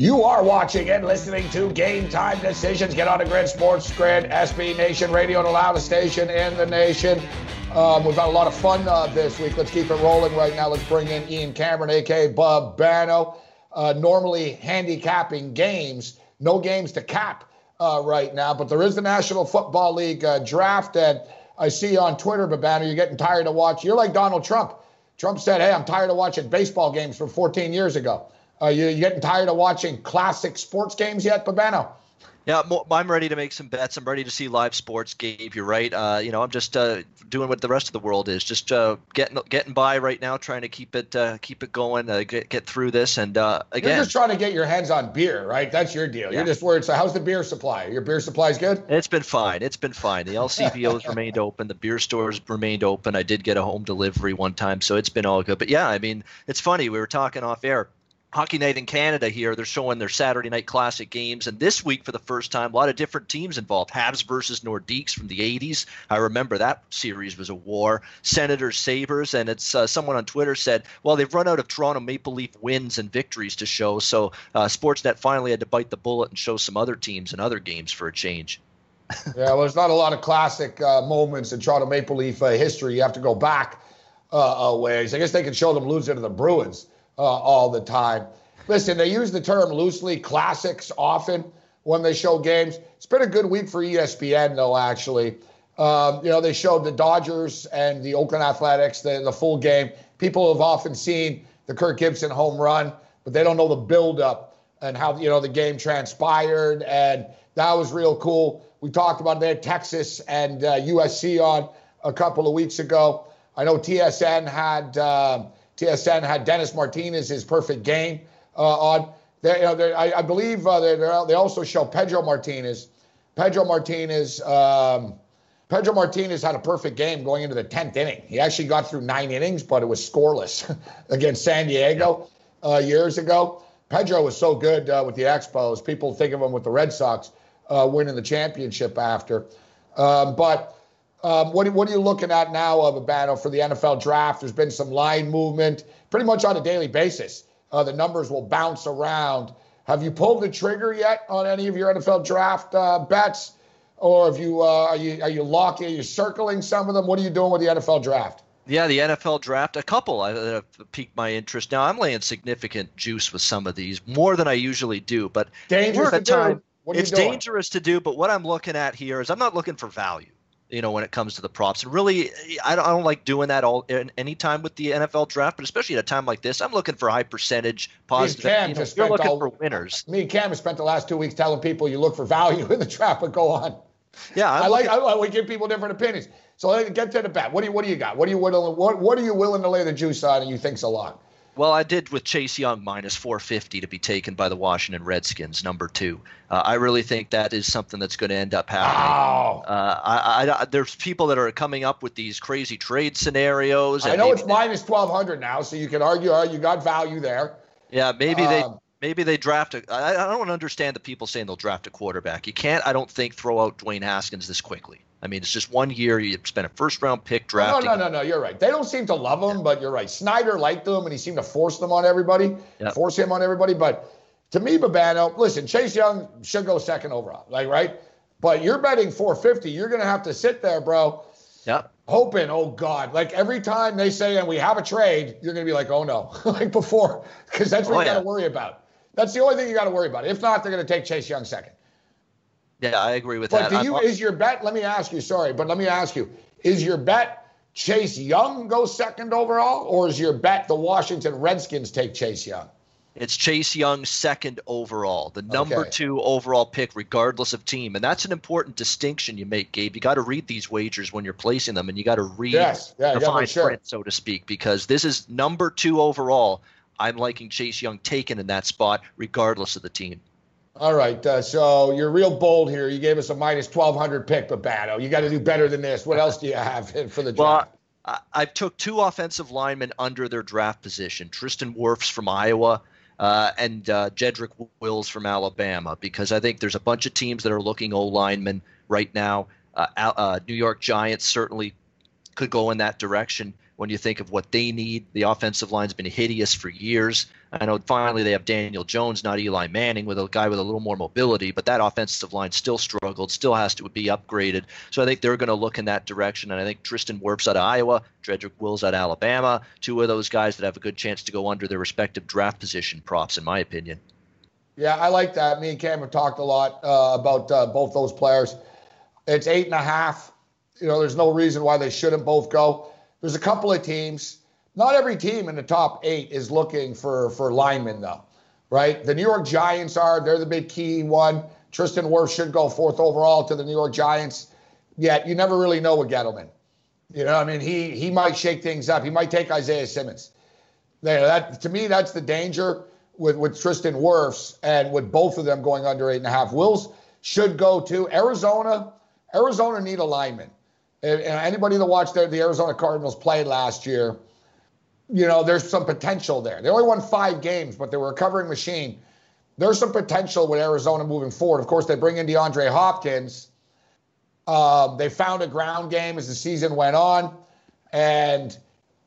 You are watching and listening to Game Time Decisions. Get on the grid, Sports Grid, SB Nation Radio, the loudest station in the nation. Um, we've had a lot of fun uh, this week. Let's keep it rolling right now. Let's bring in Ian Cameron, aka Bobano. Uh, normally handicapping games, no games to cap uh, right now, but there is the National Football League uh, draft, and I see on Twitter, Bobano, you're getting tired of watching. You're like Donald Trump. Trump said, "Hey, I'm tired of watching baseball games from 14 years ago." Are you, you getting tired of watching classic sports games yet, Bobano? Yeah, I'm ready to make some bets. I'm ready to see live sports. Gabe, you're right. Uh, you know, I'm just uh, doing what the rest of the world is, just uh, getting getting by right now, trying to keep it uh, keep it going, uh, get get through this. And uh, again, you're just trying to get your hands on beer, right? That's your deal. Yeah. You're just worried. So, how's the beer supply? Your beer supply is good. It's been fine. It's been fine. The LCBO's remained open. The beer stores remained open. I did get a home delivery one time, so it's been all good. But yeah, I mean, it's funny. We were talking off air Hockey Night in Canada here, they're showing their Saturday Night Classic games. And this week, for the first time, a lot of different teams involved. Habs versus Nordiques from the 80s. I remember that series was a war. Senators, Sabres. And it's uh, someone on Twitter said, well, they've run out of Toronto Maple Leaf wins and victories to show. So uh, Sportsnet finally had to bite the bullet and show some other teams and other games for a change. yeah, well, there's not a lot of classic uh, moments in Toronto Maple Leaf uh, history. You have to go back uh, a ways. I guess they can show them losing to the Bruins uh, all the time. Listen, they use the term loosely classics often when they show games. It's been a good week for ESPN, though, actually. Um, you know, they showed the Dodgers and the Oakland Athletics, the, the full game. People have often seen the Kirk Gibson home run, but they don't know the buildup and how, you know, the game transpired. And that was real cool. We talked about there Texas and uh, USC on a couple of weeks ago. I know TSN had. Uh, TSN had Dennis Martinez, his perfect game uh, on. They, you know, I, I, believe uh, they they also show Pedro Martinez. Pedro Martinez. Um, Pedro Martinez had a perfect game going into the 10th inning. He actually got through nine innings, but it was scoreless against San Diego uh, years ago. Pedro was so good uh, with the Expos. People think of him with the Red Sox uh, winning the championship after. Um, but um, what, what, are you looking at now of a battle for the NFL draft? There's been some line movement pretty much on a daily basis. Uh, the numbers will bounce around. Have you pulled the trigger yet on any of your NFL draft uh, bets, or have you uh, are you are you locking? Are you circling some of them? What are you doing with the NFL draft? Yeah, the NFL draft, a couple that have piqued my interest. Now I'm laying significant juice with some of these, more than I usually do. But dangerous to time, do. it's dangerous to do. But what I'm looking at here is I'm not looking for value you know, when it comes to the props. And really, I don't, I don't like doing that all any time with the NFL draft, but especially at a time like this, I'm looking for high percentage positive. Cam you know, you're looking all, for winners. Me and Cam have spent the last two weeks telling people you look for value in the draft, but go on. Yeah, I'm i like. I, we give people different opinions. So get to the bat. What do you What do you got? What do you willing? What What are you willing to lay the juice on? And you think's a lot? Well, I did with Chase Young minus 450 to be taken by the Washington Redskins, number two. Uh, I really think that is something that's going to end up happening. Wow. Uh, I, I, there's people that are coming up with these crazy trade scenarios. I know it's minus 1200 now, so you can argue, oh, you got value there. Yeah, maybe um, they maybe they draft a. I, I don't understand the people saying they'll draft a quarterback. You can't, I don't think, throw out Dwayne Haskins this quickly. I mean, it's just one year. You spent a first round pick drafting. No, no, no, no. You're right. They don't seem to love him, but you're right. Snyder liked them, and he seemed to force them on everybody, yep. force him on everybody. But to me, Bobano, listen, Chase Young should go second overall, like right. But you're betting 450. You're going to have to sit there, bro. Yep. Hoping, oh God, like every time they say, and we have a trade, you're going to be like, oh no, like before, because that's what oh, you got to worry about. That's the only thing you got to worry about. If not, they're going to take Chase Young second. Yeah, I agree with but that. do you, is your bet, let me ask you, sorry, but let me ask you, is your bet Chase Young goes second overall, or is your bet the Washington Redskins take Chase Young? It's Chase Young second overall, the number okay. two overall pick, regardless of team. And that's an important distinction you make, Gabe. You got to read these wagers when you're placing them, and you got to read yes. yeah, the fine sure. print, so to speak, because this is number two overall. I'm liking Chase Young taken in that spot, regardless of the team. All right. Uh, so you're real bold here. You gave us a minus 1,200 pick, Bobano. You got to do better than this. What else do you have for the draft? Well, I, I took two offensive linemen under their draft position Tristan Wirfs from Iowa uh, and uh, Jedrick Wills from Alabama, because I think there's a bunch of teams that are looking O linemen right now. Uh, uh, New York Giants certainly could go in that direction when you think of what they need. The offensive line's been hideous for years. I know finally they have Daniel Jones, not Eli Manning, with a guy with a little more mobility, but that offensive line still struggled, still has to be upgraded. So I think they're going to look in that direction. And I think Tristan Wirfs out of Iowa, Jedrick Wills out of Alabama, two of those guys that have a good chance to go under their respective draft position props, in my opinion. Yeah, I like that. Me and Cam have talked a lot uh, about uh, both those players. It's eight and a half. You know, there's no reason why they shouldn't both go. There's a couple of teams. Not every team in the top eight is looking for for linemen though, right? The New York Giants are. They're the big key one. Tristan Wirfs should go fourth overall to the New York Giants. Yet you never really know with Gettleman. You know, I mean, he he might shake things up. He might take Isaiah Simmons. There, that to me, that's the danger with with Tristan Wirfs and with both of them going under eight and a half. Wills should go to Arizona. Arizona need a And, anybody that watched the, the Arizona Cardinals play last year, you know, there's some potential there. They only won five games, but they were a covering machine. There's some potential with Arizona moving forward. Of course, they bring in DeAndre Hopkins. Um, they found a ground game as the season went on, and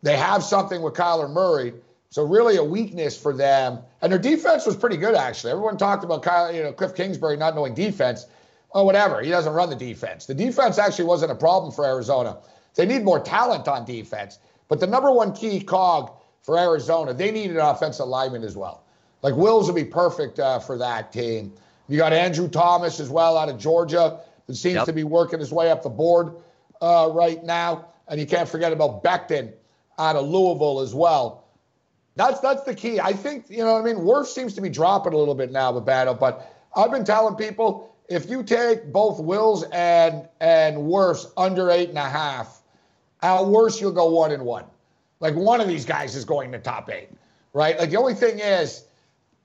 they have something with Kyler Murray. So really, a weakness for them. And their defense was pretty good, actually. Everyone talked about Kyle, you know, Cliff Kingsbury not knowing defense oh, whatever. He doesn't run the defense. The defense actually wasn't a problem for Arizona. They need more talent on defense. But the number one key cog for Arizona, they need an offensive lineman as well. Like Wills would be perfect uh, for that team. You got Andrew Thomas as well out of Georgia that seems yep. to be working his way up the board uh, right now. And you can't forget about Becton out of Louisville as well. That's that's the key. I think, you know what I mean? Worf seems to be dropping a little bit now, the battle, but I've been telling people if you take both Wills and and Wirfs under eight and a half, at worst you'll go one and one. Like one of these guys is going to top eight, right? Like the only thing is,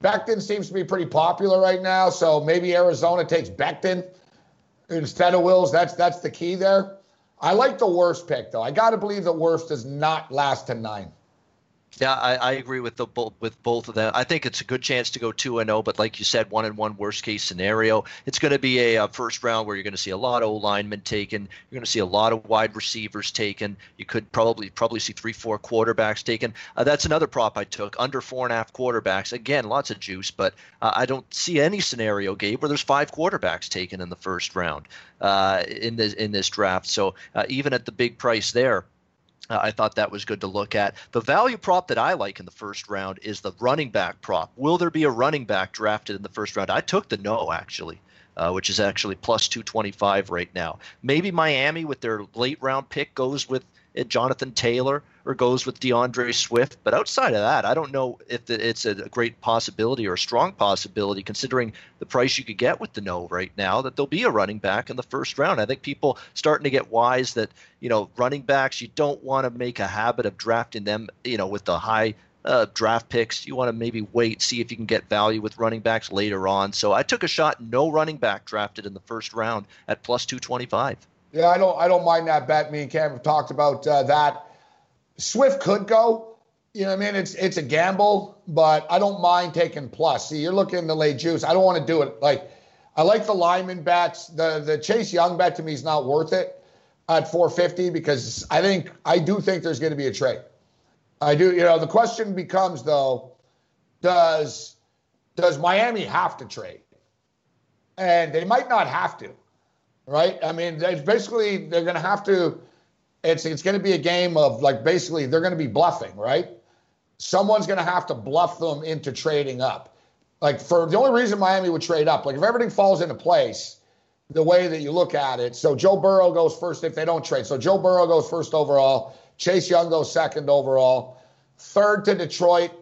Becton seems to be pretty popular right now, so maybe Arizona takes Becton instead of Wills. That's that's the key there. I like the Wirfs pick though. I got to believe the Wirfs does not last to nine. Yeah, I, I, agree with the with both of them. I think it's a good chance to go two and zero, oh, but like you said, one and one worst case scenario. It's going to be a, a, first round where you're going to see a lot of O linemen taken. You're going to see a lot of wide receivers taken. You could probably probably see three, four quarterbacks taken. Uh, that's another prop I took under four and a half quarterbacks. Again, lots of juice, but uh, I don't see any scenario, Gabe, where there's five quarterbacks taken in the first round uh, in this in this draft. So uh, even at the big price there. Uh, I thought that was good to look at. The value prop that I like in the first round is the running back prop. Will there be a running back drafted in the first round? I took the no, actually, uh, which is actually plus 225 right now. Maybe Miami, with their late round pick, goes with Jonathan Taylor or goes with D'Andre Swift. But outside of that, I don't know if it's a great possibility or a strong possibility, considering the price you could get with the no right now, that there'll be a running back in the first round. I think people starting to get wise that you know running backs you don't want to make a habit of drafting them, you know, with the high uh, draft picks. You want to maybe wait, see if you can get value with running backs later on. So I took a shot, no running back drafted in the first round at plus 225. Yeah, I don't, I don't mind that bet. Me and Cam have talked about uh, that. Swift could go. You know, what I mean, it's it's a gamble, but I don't mind taking plus. See, you're looking to lay juice. I don't want to do it like I like the Lyman bets. The the Chase Young bet to me is not worth it at 450 because I think I do think there's going to be a trade. I do. You know, the question becomes though, does does Miami have to trade? And they might not have to, right? I mean, it's basically they're going to have to. It's it's going to be a game of like basically they're going to be bluffing, right? someone's going to have to bluff them into trading up. Like for the only reason Miami would trade up, like if everything falls into place, the way that you look at it. So Joe Burrow goes first if they don't trade. So Joe Burrow goes first overall. Chase Young goes second overall. Third to Detroit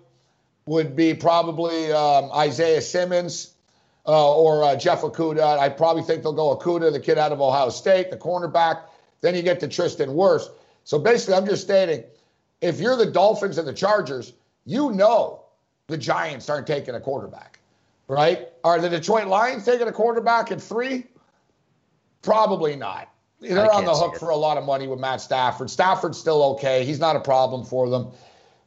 would be probably um, Isaiah Simmons uh, or uh, Jeff Okudah. I probably think they'll go Okudah, the kid out of Ohio State, the cornerback. Then you get to Tristan Wirfs. So basically, I'm just stating if you're the Dolphins and the Chargers, you know the Giants aren't taking a quarterback, right? Are the Detroit Lions taking a quarterback at three? Probably not. They're on the hook for a lot of money with Matt Stafford. Stafford's still okay. He's not a problem for them.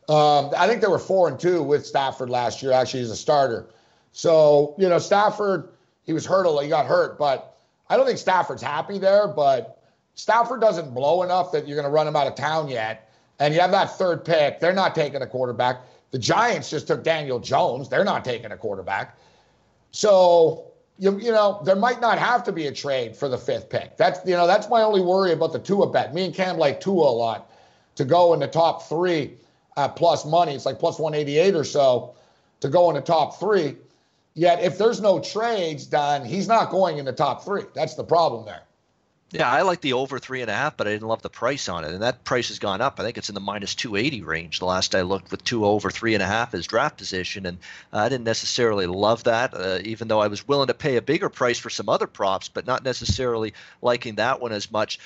Um, I think they were four and two with Stafford last year, actually, as a starter. So, you know, Stafford, he was hurt, he got hurt, but I don't think Stafford's happy there. But Stafford doesn't blow enough that you're going to run him out of town yet and you have that third pick. They're not taking a quarterback. The Giants just took Daniel Jones. They're not taking a quarterback. So you, you know there might not have to be a trade for the fifth pick. That's you know that's my only worry about the Tua bet. Me and Cam like Tua a lot to go in the top three at plus money. It's like plus 188 or so to go in the top three. Yet if there's no trades done, he's not going in the top three. That's the problem there. Yeah, I like the over three and a half, but I didn't love the price on it, and that price has gone up. I think it's in the minus Tua eighty range. The last I looked, with two over three and a half as draft position, and I didn't necessarily love that, uh, even though I was willing to pay a bigger price for some other props, but not necessarily liking that one as much.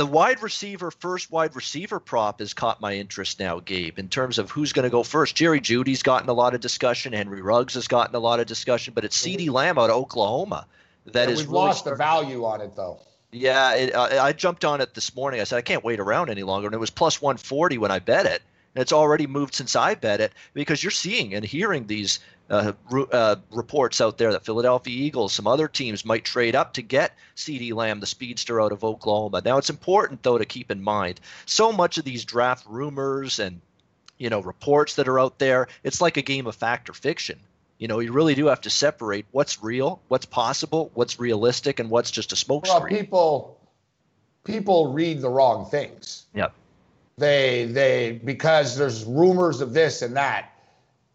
The wide receiver, first wide receiver prop has caught my interest now, Gabe, in terms of who's going to go first. Jerry Jeudy's gotten a lot of discussion. Henry Ruggs has gotten a lot of discussion, but it's CeeDee Lamb out of Oklahoma that yeah, is we've really lost the value on it, though. Yeah, it, uh, I jumped on it this morning. I said I can't wait around any longer, and it was plus 140 when I bet it. And it's already moved since I bet it because you're seeing and hearing these uh, uh, reports out there that Philadelphia Eagles, some other teams might trade up to get CeeDee Lamb, the speedster out of Oklahoma. Now, it's important though to keep in mind so much of these draft rumors and you know reports that are out there. It's like a game of fact or fiction you know, you really do have to separate what's real, what's possible, what's realistic, and what's just a smokescreen. Well, people people read the wrong things. Yep. They they because there's rumors of this and that,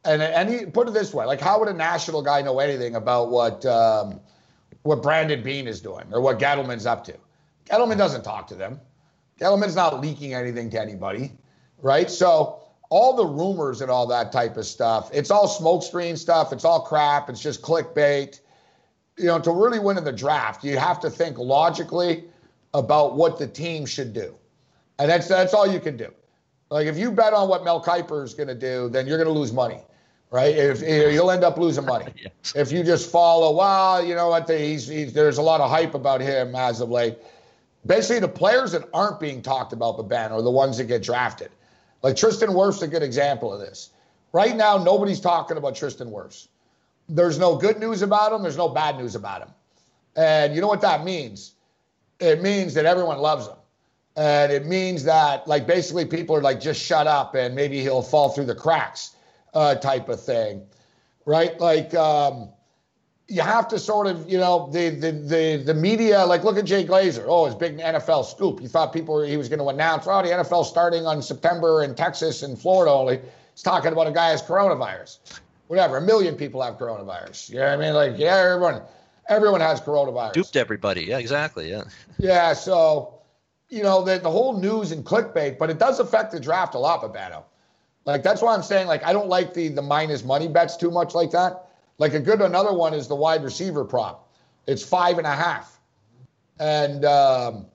and and he, put it this way: like, how would a national guy know anything about what um, what Brandon Beane is doing or what Gettleman's up to? Gettleman doesn't talk to them. Gettleman's not leaking anything to anybody, right? So all the rumors and all that type of stuff, it's all smokescreen stuff. It's all crap. It's just clickbait. You know, to really win in the draft, you have to think logically about what the team should do. And that's that's all you can do. Like if you bet on what Mel Kiper is going to do, then you're going to lose money, right? If, you'll end up losing money. yes. If you just follow, well, you know what? He's, he's, there's a lot of hype about him as of late. Basically, the players that aren't being talked about, but Ben, are the ones that get drafted. Like Tristan Wirfs, a good example of this. Right now, nobody's talking about Tristan Wirfs. There's no good news about him. There's no bad news about him. And you know what that means? It means that everyone loves him. And it means that, like, basically people are like, just shut up and maybe he'll fall through the cracks uh, type of thing. Right? Like, um, you have to sort of, you know, the the the the media, like look at Jay Glazer. Oh, his big NFL scoop. he thought people were, he was going to announce, oh, the NFL starting on September in Texas and Florida only. He's talking about a guy has coronavirus. Whatever, a million people have coronavirus. You know what I mean? Like, yeah, everyone, everyone has coronavirus. Duped everybody. Yeah, exactly. Yeah. Yeah. So, you know, the the whole news and clickbait, but it does affect the draft a lot, Bobano. Like that's why I'm saying, like, I don't like the the minus money bets too much like that like a good another one is the wide receiver prop. It's five and a half. And um,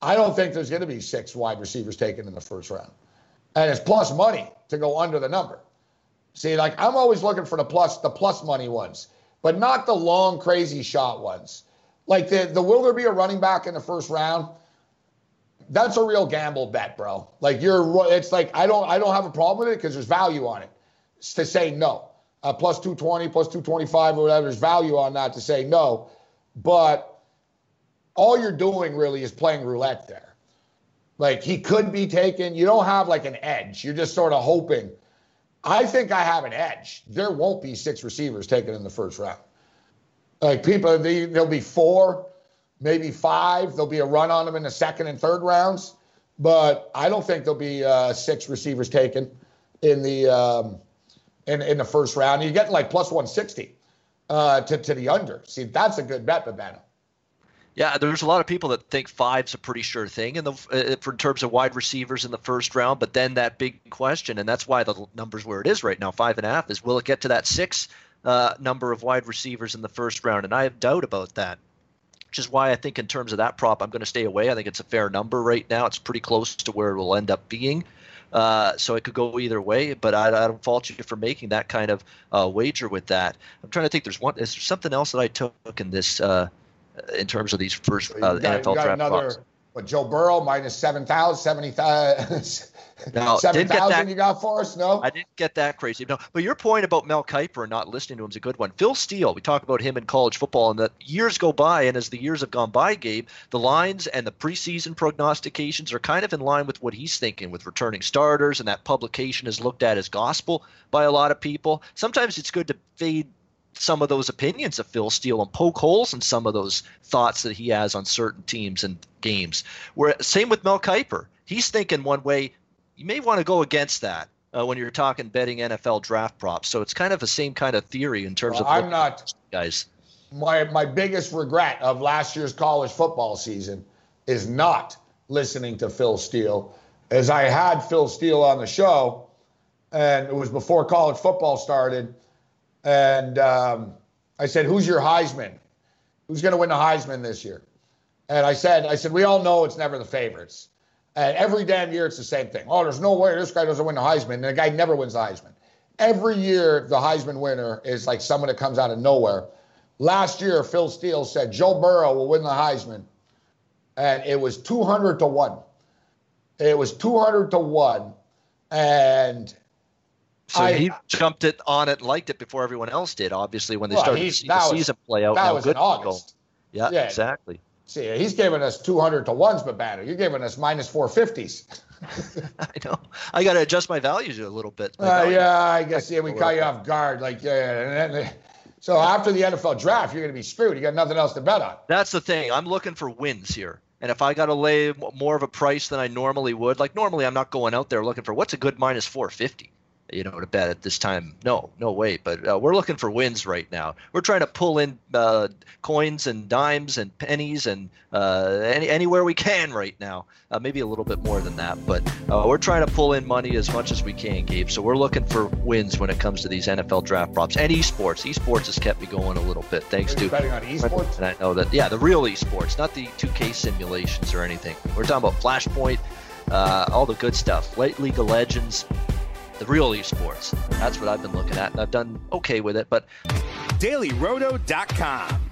I don't think there's going to be six wide receivers taken in the first round. and it's plus money to go under the number. See, like I'm always looking for the plus the plus money ones, but not the long crazy shot ones. Like the the will there be a running back in the first round? That's a real gamble bet, bro. Like you're it's like I don't I don't have a problem with it because there's value on it. To say no. Uh, plus 220, plus 225 or whatever, there's value on that to say no. But all you're doing really is playing roulette there. Like he could be taken. You don't have like an edge. You're just sort of hoping I think I have an edge. There won't be six receivers taken in the first round. Like people, there'll be four, maybe five. There'll be a run on them in the second and third rounds, but I don't think there'll be uh, six receivers taken in the um, in in the first round. You're getting like plus 160 uh, to to the under. See, that's a good bet, Bobano. Yeah, there's a lot of people that think five's a pretty sure thing in the uh, for in terms of wide receivers in the first round, but then that big question, and that's why the numbers where it is right now, five and a half, is will it get to that six uh, number of wide receivers in the first round? And I have doubt about that, which is why I think in terms of that prop, I'm going to stay away. I think it's a fair number right now. It's pretty close to where it will end up being. Uh, so it could go either way, but I, I, don't fault you for making that kind of uh, wager with that. I'm trying to think. There's one. Is there something else that I took in this uh, in terms of these first uh, got, NFL draft another, But Joe Burrow minus 7,000, 70,000. No, 7,000 you got for us? No? I didn't get that crazy. No, but your point about Mel Kiper and not listening to him is a good one. Phil Steele, we talk about him in college football, and the years go by, and as the years have gone by, Gabe, the lines and the preseason prognostications are kind of in line with what he's thinking with returning starters, and that publication is looked at as gospel by a lot of people. Sometimes it's good to fade some of those opinions of Phil Steele and poke holes in some of those thoughts that he has on certain teams and games. Where same with Mel Kiper, he's thinking one way. You may want to go against that uh, when you're talking betting NFL draft props. So it's kind of the same kind of theory in terms well, of. I'm not guys. My my biggest regret of last year's college football season is not listening to Phil Steele, as I had Phil Steele on the show, and it was before college football started and um, I said, "Who's your Heisman? Who's going to win the Heisman this year?" And I said, "I said we all know it's never the favorites. And every damn year it's the same thing. Oh, there's no way this guy doesn't win the Heisman. And the guy never wins the Heisman. Every year the Heisman winner is like someone that comes out of nowhere. Last year, Phil Steele said Joe Burrow will win the Heisman, and it was 200 to one. It was 200 to one, and so I, he jumped it on it, liked it before everyone else did. Obviously, when they well, started to see the season play out, that was in August. Yeah, yeah, exactly. See, he's giving us 200 to ones, but banner. You're giving us minus 450s. I know. I got to adjust my values a little bit. Uh, yeah, I guess. Yeah, we caught you off guard. Like, yeah. And then, so after the NFL draft, you're going to be screwed. You got nothing else to bet on. That's the thing. I'm looking for wins here. And if I got to lay more of a price than I normally would, like normally I'm not going out there looking for what's a good minus 450 you know, to bet at this time. No, no way. But uh, we're looking for wins right now. We're trying to pull in uh, coins and dimes and pennies and uh, any, anywhere we can right now. Uh, maybe a little bit more than that, but uh, we're trying to pull in money as much as we can, Gabe. So we're looking for wins when it comes to these NFL draft props and esports. Esports has kept me going a little bit, thanks to betting on esports. And I know that, yeah, the real esports, not the 2K simulations or anything. We're talking about Flashpoint. Uh, all the good stuff. Late League of Legends, the real esports. That's what I've been looking at, and I've done okay with it. But DailyRoto.com.